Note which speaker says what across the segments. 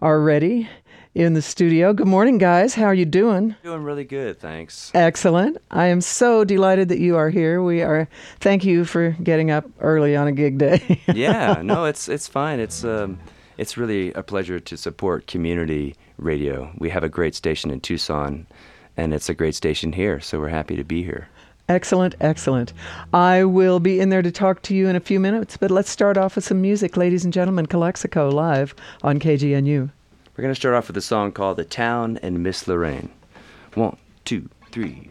Speaker 1: are ready in the studio. Good morning, guys. How are you doing?
Speaker 2: Doing really good, thanks.
Speaker 1: Excellent. I am so delighted that you are here. We are. Thank you for getting up early on a gig day.
Speaker 2: yeah, no, it's it's fine. It's um, it's really a pleasure to support community radio. We have a great station in Tucson, and it's a great station here. So we're happy to be here.
Speaker 1: Excellent, excellent. I will be in there to talk to you in a few minutes, but let's start off with some music, ladies and gentlemen. Calexico live on KGNU.
Speaker 2: We're going to start off with a song called The Town and Miss Lorraine. One, two, three.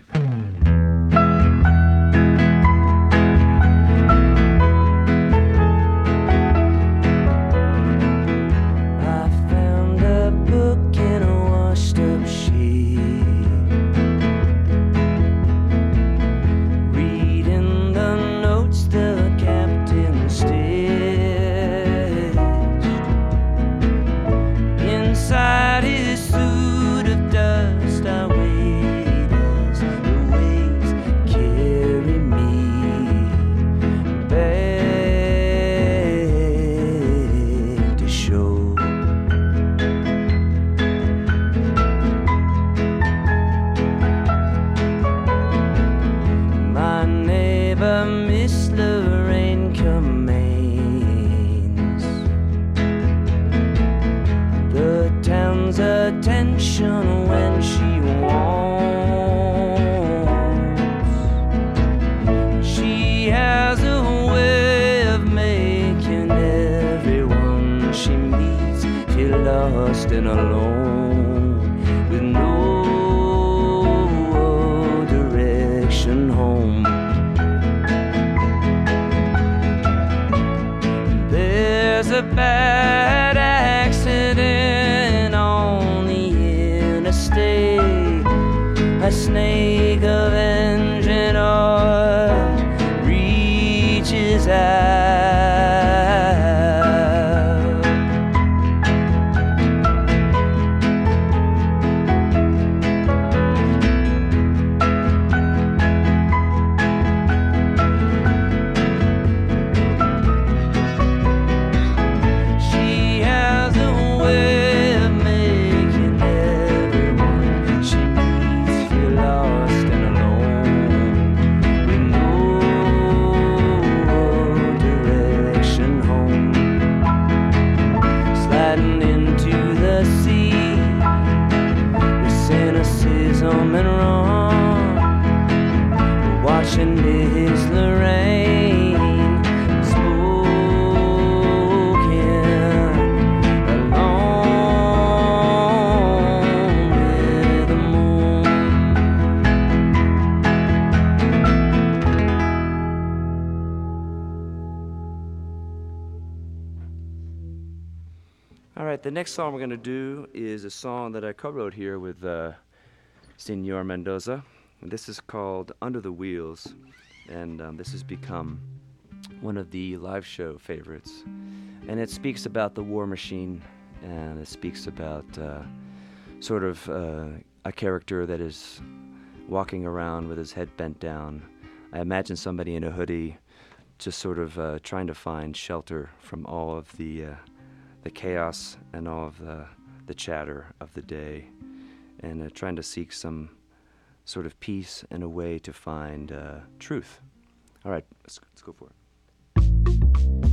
Speaker 2: a snake. Next song we're going to do is a song that I co wrote here with uh, Senor Mendoza. And this is called Under the Wheels. And um, this has become one of the live show favorites. And it speaks about the war machine and it speaks about uh, sort of uh, a character that is walking around with his head bent down. I imagine somebody in a hoodie just sort of uh, trying to find shelter from all of the uh, the chaos and all of the, the chatter of the day, and uh, trying to seek some sort of peace and a way to find uh, truth. All right, let's, let's go for it.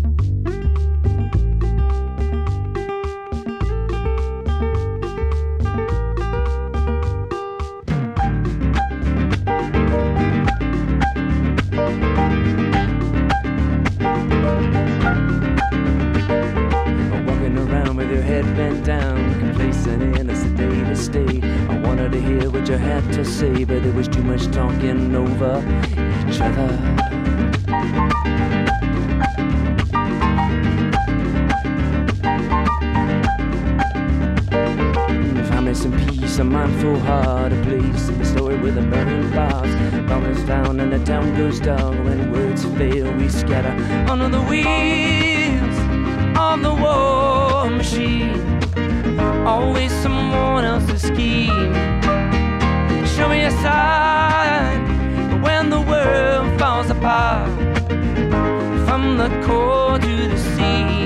Speaker 2: See.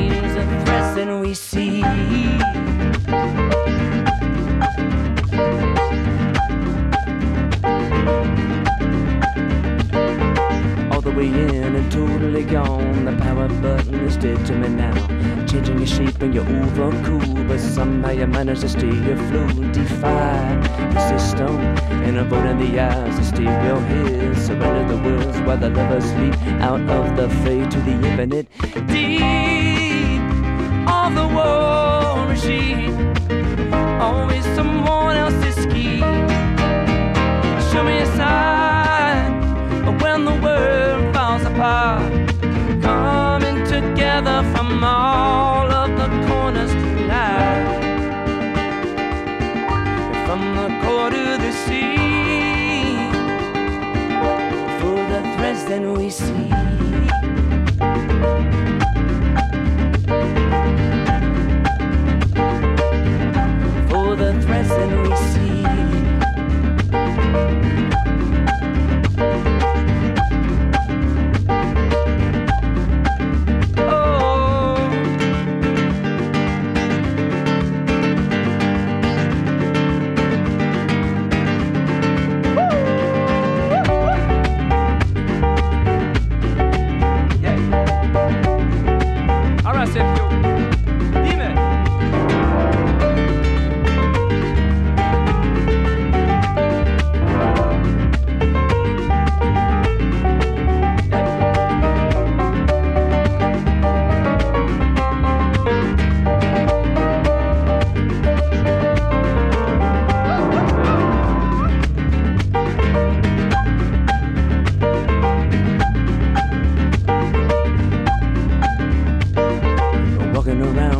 Speaker 2: Shape and you're over cool, but somehow you manage to stay afloat. Defy the system and avoiding the eyes to stay real here. Surrender the worlds while the lovers sleep out of the fade to the infinite. Deep of the war machine, always someone else's scheme. Show me a sign when the world falls apart. That we see.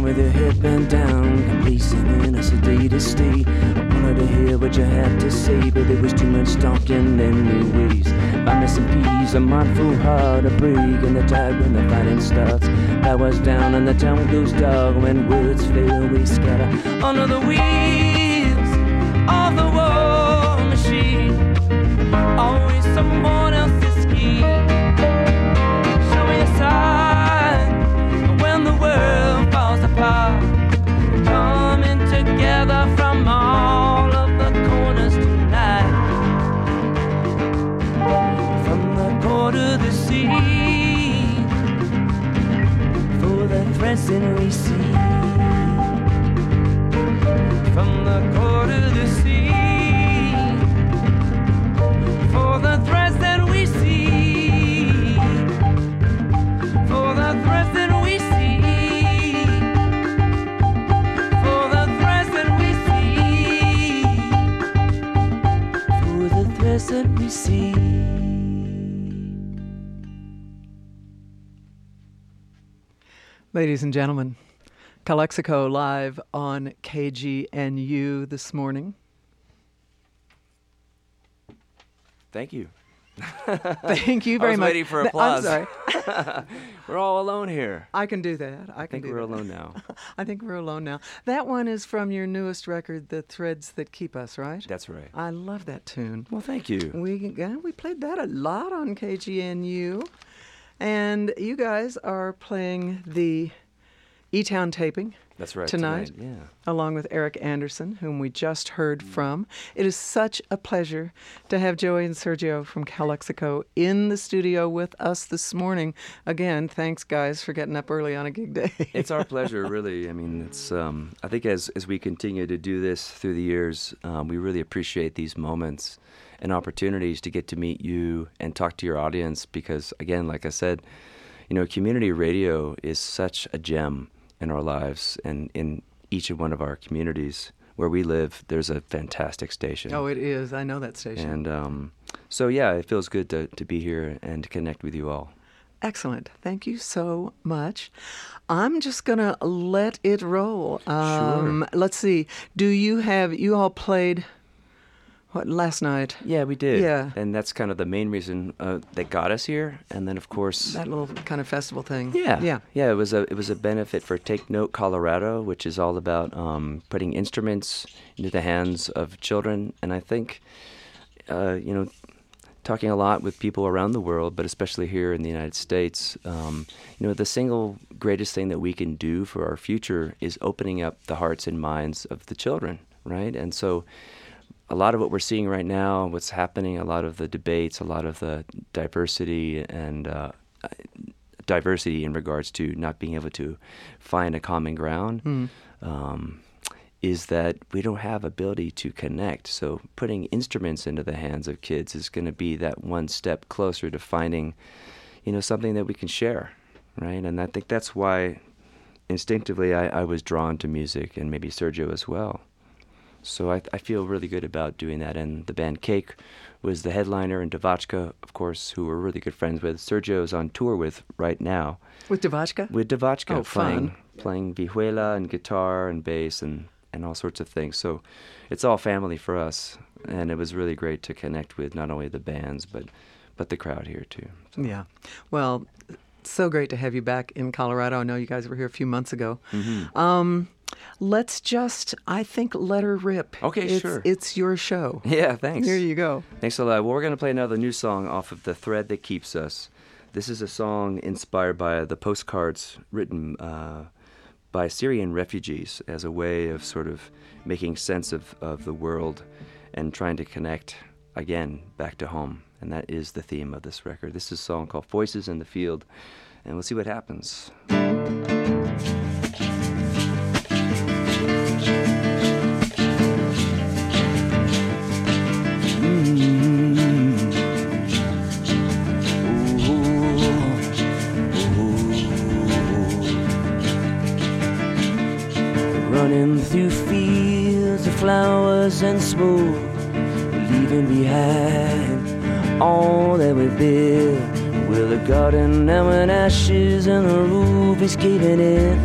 Speaker 2: With your head bent down, complacent in a sedated state. I wanted to hear what you had to say, but there was too much talking anyways. By missing peas, a mindful heart, a break in the tide when the fighting starts. Powers down and the town goes dark when words fail, we scatter under the wheels of the war machine. Always someone else's For the threads that we see. For the threads that we see. For the threads that we see. For the threads that we see.
Speaker 1: Ladies and gentlemen, Calexico live on KGNU this morning.
Speaker 2: Thank you.
Speaker 1: Thank you
Speaker 2: I
Speaker 1: very
Speaker 2: was
Speaker 1: much.
Speaker 2: waiting for applause.
Speaker 1: I'm sorry.
Speaker 2: We're all alone here.
Speaker 1: I can do that. I
Speaker 2: I think we're
Speaker 1: that.
Speaker 2: alone now.
Speaker 1: I think we're alone now. That one is from your newest record, The Threads That Keep Us, right?
Speaker 2: That's right.
Speaker 1: I love that tune.
Speaker 2: Well, thank you.
Speaker 1: We we played that a lot on KGNU, and you guys are playing the E Town taping
Speaker 2: That's right.
Speaker 1: tonight.
Speaker 2: Yeah.
Speaker 1: along with Eric Anderson, whom we just heard from. It is such a pleasure to have Joey and Sergio from Calexico in the studio with us this morning. Again, thanks guys for getting up early on a gig day.
Speaker 2: it's our pleasure, really. I mean, it's. Um, I think as as we continue to do this through the years, um, we really appreciate these moments and opportunities to get to meet you and talk to your audience. Because again, like I said, you know, community radio is such a gem in our lives and in each of one of our communities where we live. There's a fantastic station.
Speaker 1: oh, it is. I know that station.
Speaker 2: And um, so, yeah, it feels good to, to be here and to connect with you all.
Speaker 1: Excellent. Thank you so much. I'm just going to let it roll. Um, Let's see. Do you have, you all played, what, last night?
Speaker 2: Yeah, we did.
Speaker 1: Yeah.
Speaker 2: And that's kind of the main reason uh, that got us here. And then, of course,
Speaker 1: That little kind of festival thing.
Speaker 2: yeah,
Speaker 1: Yeah.
Speaker 2: yeah. It was a it was a benefit for Take Note Colorado, which is all about um, putting instruments into the hands of children. And I think, uh, you know, talking a lot with people around the world, but especially here in the United States, um, you know, the single greatest thing that we can do for our future is opening up the hearts and minds of the children, right? And so, a lot of what we're seeing right now, what's happening, a lot of the debates, a lot of the diversity, and uh,
Speaker 3: diversity in regards to not being able to find a common ground.
Speaker 1: Mm.
Speaker 3: Um, is that we don't have ability to connect. So putting instruments into the hands of kids is going to be that one step closer to finding, you know, something that we can share, right? And I think that's why instinctively I, I was drawn to music and maybe Sergio as well. So I, I feel really good about doing that. And the band Cake was the headliner, and DeVotchKa, of course, who we're really good friends with. Sergio is on tour with right now.
Speaker 1: With DeVotchKa?
Speaker 3: With DeVotchKa,
Speaker 1: oh,
Speaker 3: playing
Speaker 1: fun.
Speaker 3: playing vihuela and guitar and bass and and all sorts of things. So it's all family for us, and it was really great to connect with not only the bands but but the crowd here too. So.
Speaker 1: Yeah. Well, so great to have you back in Colorado. I know you guys were here a few months ago.
Speaker 3: Mm-hmm.
Speaker 1: Um, let's just, I think, let her rip.
Speaker 3: Okay,
Speaker 1: it's,
Speaker 3: sure.
Speaker 1: It's your show.
Speaker 3: Yeah, thanks.
Speaker 1: Here you go.
Speaker 3: Thanks a lot. Well, we're going to play another new song off of The Thread That Keeps Us. This is a song inspired by the postcards written uh, by Syrian refugees as a way of sort of making sense of, of the world and trying to connect again back to home. And that is the theme of this record. This is a song called Voices in the Field, and we'll see what happens.
Speaker 2: Flowers and smoke, leaving behind all that we built. With a garden now in ashes and the roof is caving in.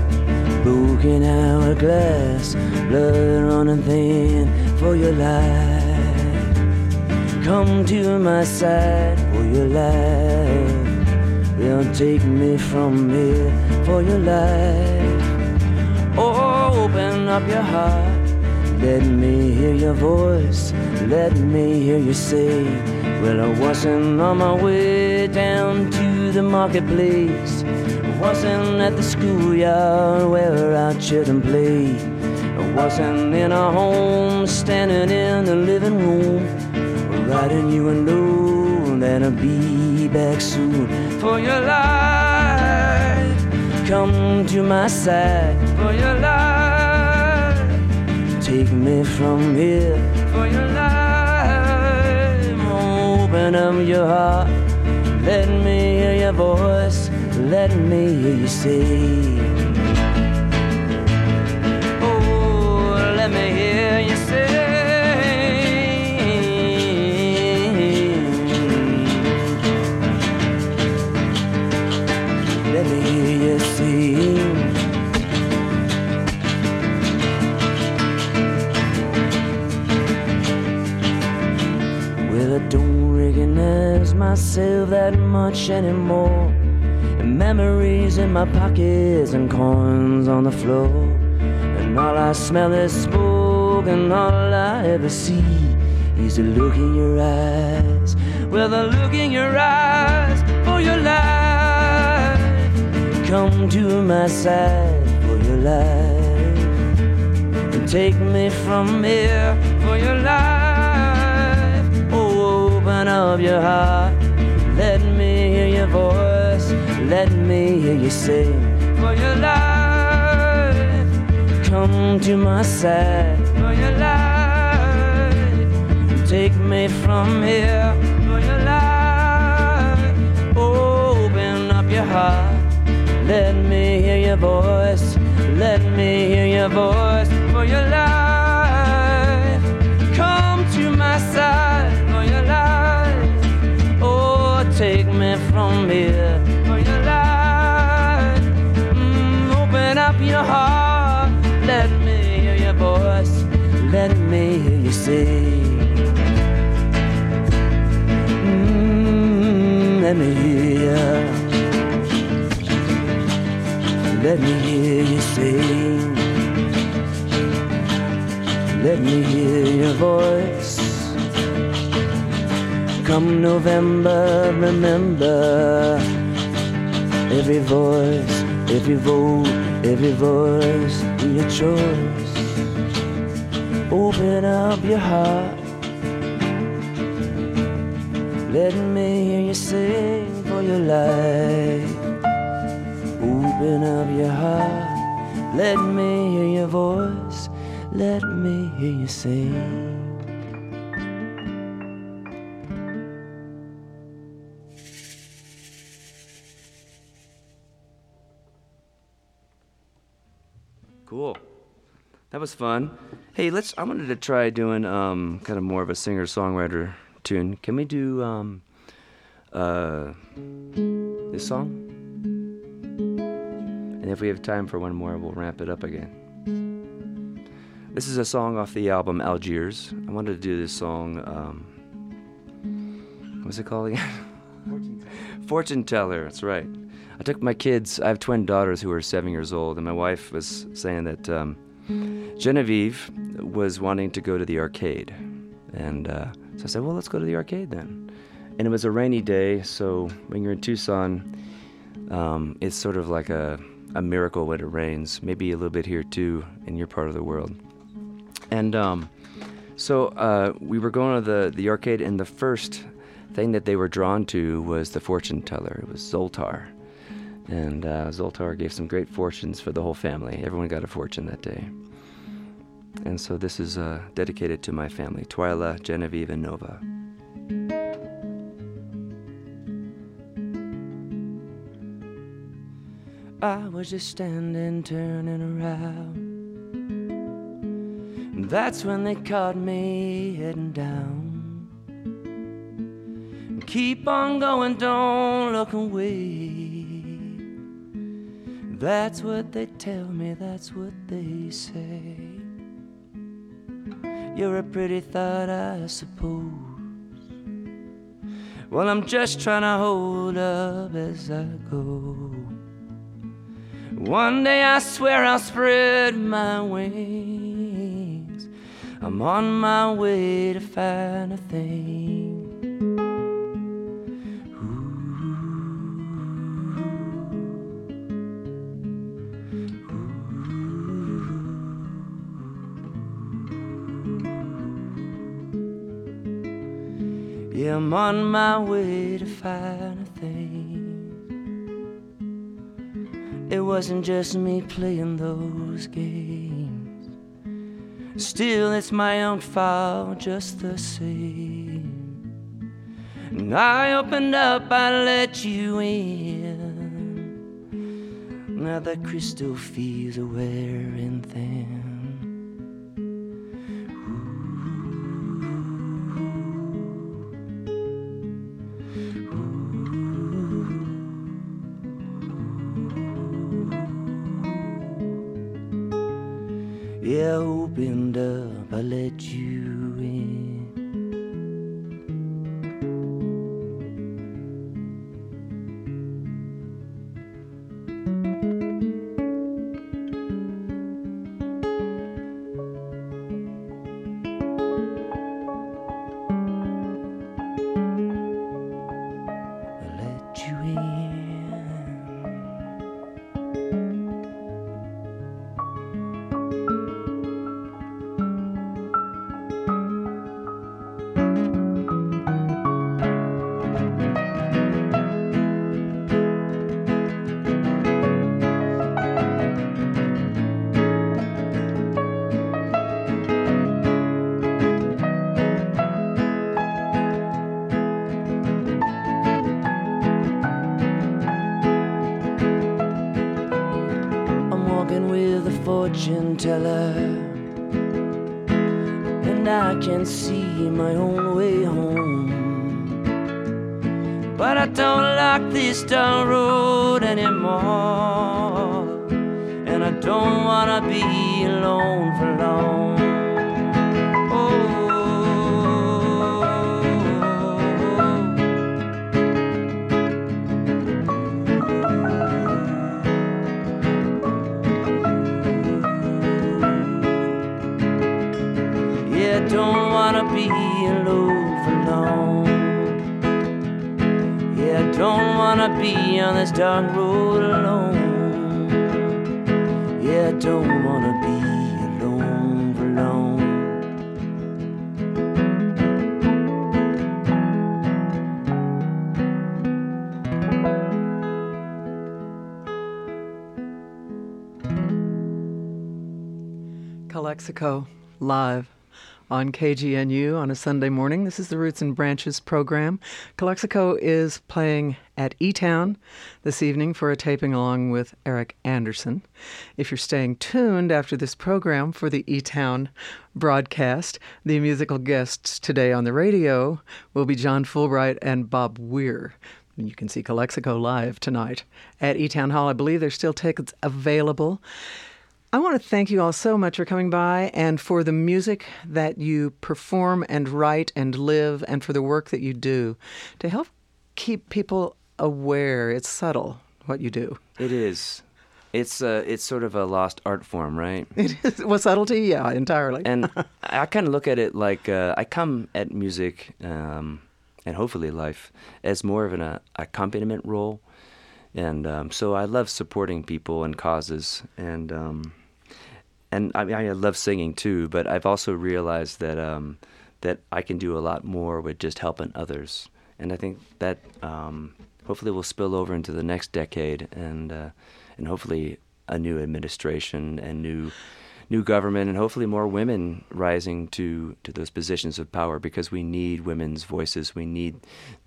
Speaker 2: Broken hourglass, blood running thin for your life. Come to my side for your life. They'll take me from here for your life. Oh, open up your heart. Let me hear your voice. Let me hear you say, Well, I wasn't on my way down to the marketplace. I wasn't at the schoolyard where our children play. I wasn't in a home standing in the living room. Writing you a note that I'll be back soon for your life. Come to my side for your life. Take me from here for your life. Open up your heart. Let me hear your voice. Let me hear you say. Recognize myself that much anymore. And memories in my pockets and coins on the floor. And all I smell is smoke, and all I ever see is the look in your eyes. Well, the look in your eyes for your life. Come to my side for your life. And take me from here for your life. Up your heart. Let me hear your voice. Let me hear you sing for your life. Come to my side for your life. Take me from here for your life. Open up your heart. Let me hear your voice. Let me hear your voice for your life. For your life. Mm, open up your heart. Let me hear your voice. Let me hear you say. Mm, let me hear. Let me hear you sing. Let me hear your voice. Come November, remember every voice, every vote, every voice, your choice. Open up your heart. Let me hear you sing for your life. Open up your heart, let me hear your voice, let me hear you sing.
Speaker 4: Cool. That was fun. Hey, let's. I wanted to try doing um, kind of more of a singer-songwriter tune. Can we do um, uh, this song? And if we have time for one more, we'll ramp it up again. This is a song off the album Algiers. I wanted to do this song. Um, what's it called again? Fortune Teller. Fortune Teller. That's right. I took my kids. I have twin daughters who are seven years old, and my wife was saying that um, Genevieve was wanting to go to the arcade, and uh, so I said, "Well, let's go to the arcade then." And it was a rainy day, so when you're in Tucson, um, it's sort of like a a miracle when it rains. Maybe a little bit here too in your part of the world. And um, so uh, we were going to the the arcade, and the first thing that they were drawn to was the fortune teller. It was Zoltar. And uh, Zoltar gave some great fortunes for the whole family. Everyone got a fortune that day. And so this is uh, dedicated to my family Twyla, Genevieve, and Nova.
Speaker 2: I was just standing, turning around. That's when they caught me heading down. Keep on going, don't look away. That's what they tell me, that's what they say. You're a pretty thought, I suppose. Well, I'm just trying to hold up as I go. One day I swear I'll spread my wings. I'm on my way to find a thing. I'm on my way to find a thing. It wasn't just me playing those games. Still, it's my own fault just the same. And I opened up, I let you in. Now the crystal fields are wearing thin. wanna be alone for long. Yeah, I don't wanna be on this dark road alone. Yeah, I don't wanna be alone for long.
Speaker 1: Calexico live on KGNU on a Sunday morning. This is the Roots and Branches program. Calexico is playing at E Town this evening for a taping along with Eric Anderson. If you're staying tuned after this program for the E Town broadcast, the musical guests today on the radio will be John Fullbright and Bob Weir. You can see Calexico live tonight at E Town Hall. I believe there's still tickets available. I want to thank you all so much for coming by and for the music that you perform and write and live and for the work that you do to help keep people aware. It's subtle what you do.
Speaker 2: It is. It's uh, it's sort of a lost art form, right?
Speaker 1: It is. Well, subtlety, yeah, entirely.
Speaker 2: And I kind of look at it like uh, I come at music um, and hopefully life as more of an uh, accompaniment role. And um, so I love supporting people and causes. And um, and I mean, I love singing too, but I've also realized that um, that I can do a lot more with just helping others, and I think that um, hopefully will spill over into the next decade, and uh, and hopefully a new administration and new new government, and hopefully more women rising to to those positions of power because we need women's voices, we need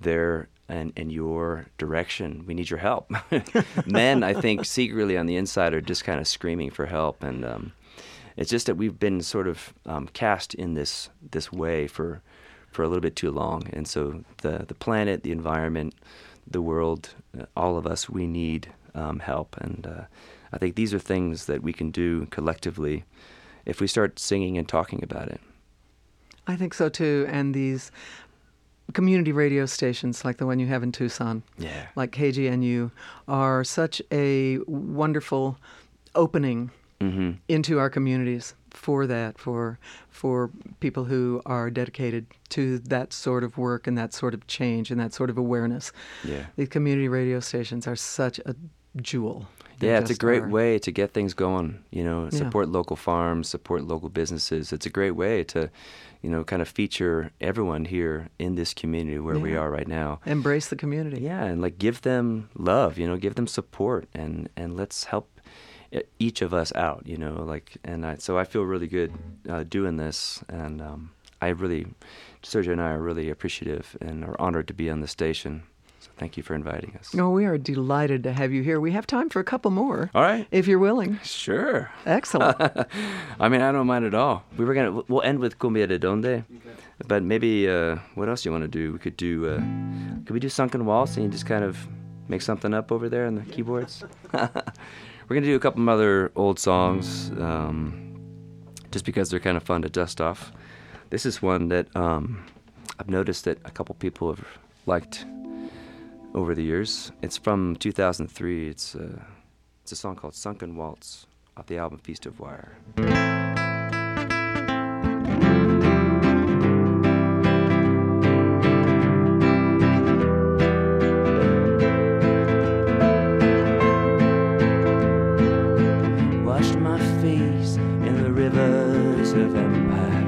Speaker 2: their and, and your direction. We need your help. Men, I think, secretly on the inside are just kind of screaming for help, and um, it's just that we've been sort of um, cast in this this way for for a little bit too long, and so the the planet, the environment, the world, uh, all of us, we need um, help, and uh, I think these are things that we can do collectively if we start singing and talking about it.
Speaker 1: I think so too, and these community radio stations like the one you have in Tucson,
Speaker 2: Yeah.
Speaker 1: like KGNU, are such a wonderful opening
Speaker 2: hmm
Speaker 1: into our communities for that for for people who are dedicated to that sort of work and that sort of change and that sort of awareness.
Speaker 2: Yeah.
Speaker 1: These community radio stations are such a jewel. They
Speaker 2: Yeah, it's a great
Speaker 1: are.
Speaker 2: way to get things going. You know,
Speaker 1: Yeah.
Speaker 2: support local farms, support local businesses. It's a great way to, you know, kind of feature everyone here in this community where we are right now.
Speaker 1: Embrace the community.
Speaker 2: Yeah, and like give them love. You know, give them support, and and let's help each of us out. You know, like and I, so I feel really good uh, doing this, and um, I really, Sergio and I are really appreciative and are honored to be on the station. So thank you for inviting us.
Speaker 1: Oh, we are delighted to have you here. We have time for a couple more,
Speaker 2: All right.
Speaker 1: if you're willing.
Speaker 2: Sure.
Speaker 1: Excellent.
Speaker 2: I mean, I don't mind at all. We were gonna we'll end with cumbia de donde, but maybe uh, what else do you want to do? We could do uh, could we do sunken waltz and you just kind of make something up over there on the keyboards? we're gonna do a couple of other old songs, um, just because they're kind of fun to dust off. This is one that um, I've noticed that a couple people have liked over the years. It's from 2003. It's uh, it's a song called "Sunken Waltz" off the album Feast of Wire.
Speaker 5: Of empire.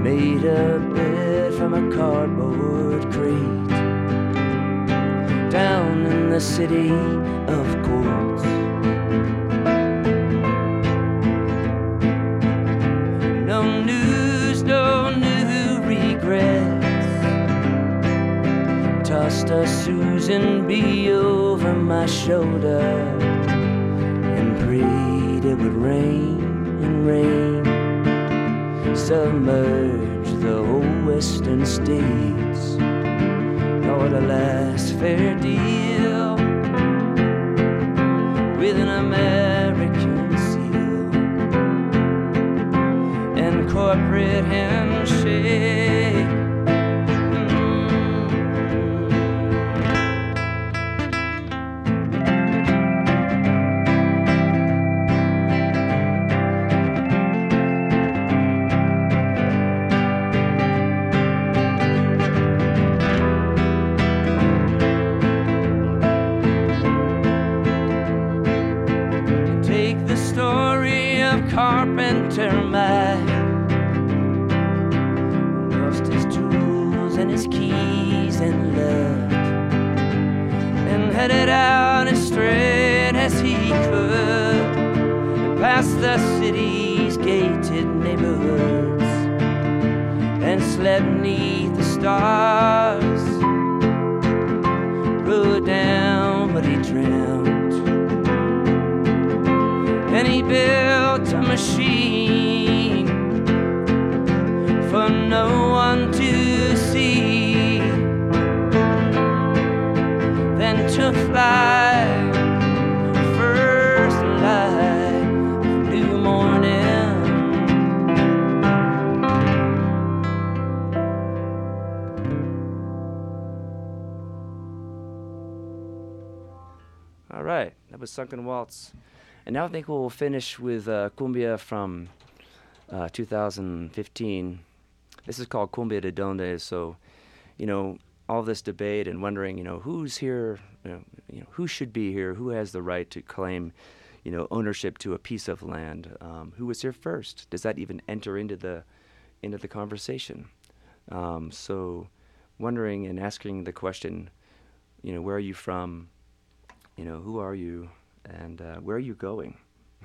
Speaker 5: Made a bed from a cardboard crate. Down in the city of courts. No news, no new regrets. Tossed a Susan B over my shoulder and prayed it would rain and rain, submerge the whole western states. Lord, a last fair deal with an American
Speaker 6: was Sunken Waltz. And now I think we'll finish with uh, Cumbia from uh, 2015. This is called Cumbia de Donde. So, you know, all this debate and wondering, you know, who's here, you know, who should be here, who has the right to claim, you know, ownership to a piece of land, um, who was here first? Does that even enter into the into the conversation? Um, so, wondering and asking the question, you know, where are you from? You know, who are you and uh, where are you going?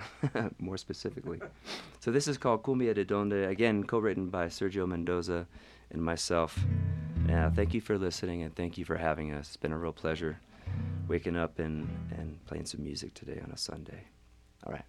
Speaker 6: More specifically. so this is called Cumbia de Donde, again, co-written by Sergio Mendoza and myself. Uh, thank you for listening and thank you for having us. It's been a real pleasure waking up and, and playing some music today on a Sunday. All right.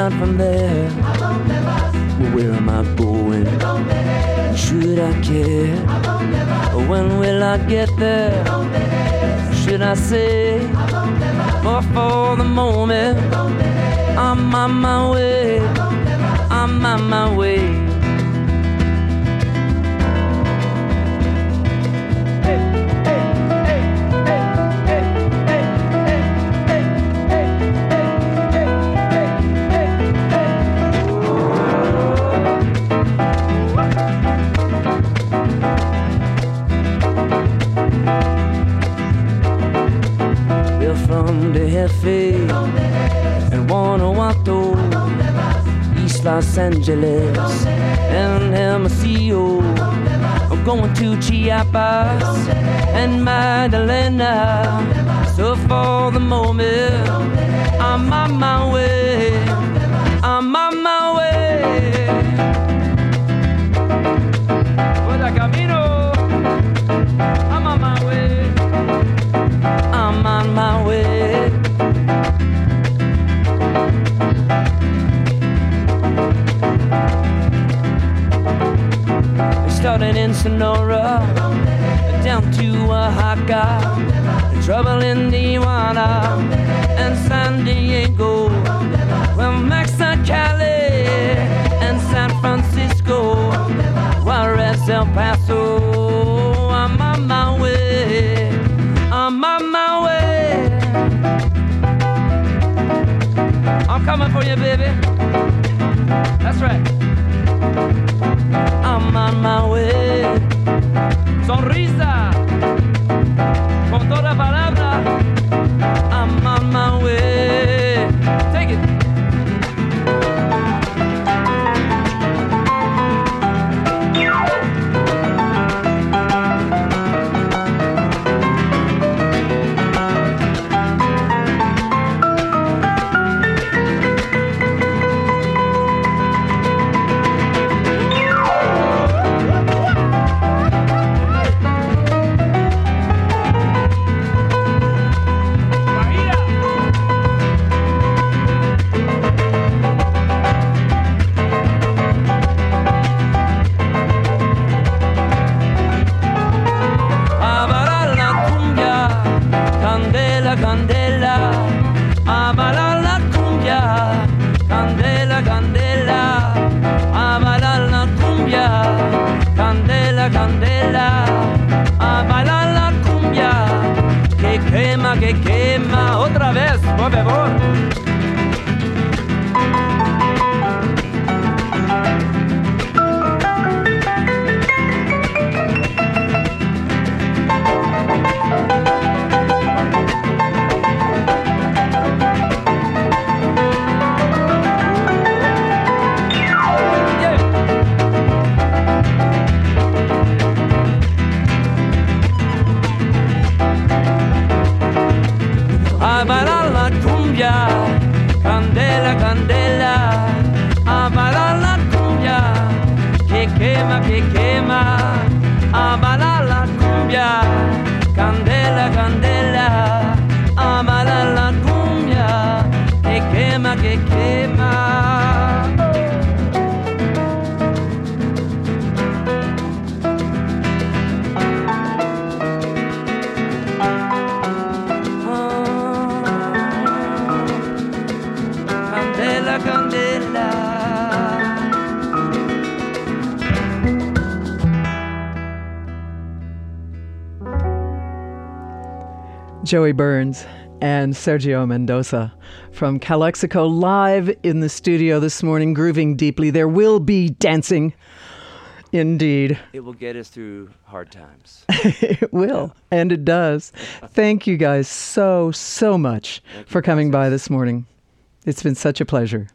Speaker 2: Not from there. Where am I going? Should I care? When will I get there? Should I say? Or for the moment, I'm on my way. I'm on my way. Los Angeles, and Hermosillo. I'm going to Chiapas and Magdalena. So for the moment, I'm on my way. Started in Sonora, down to Oaxaca, trouble in Tijuana and San Diego, my way.
Speaker 1: Joey Burns and Sergio Mendoza from Calexico live in the studio this morning, grooving deeply. There will be dancing. Indeed.
Speaker 2: It will get us through hard times.
Speaker 1: it will, and it does. Thank you guys so, so much for coming by this morning. It's been such a pleasure.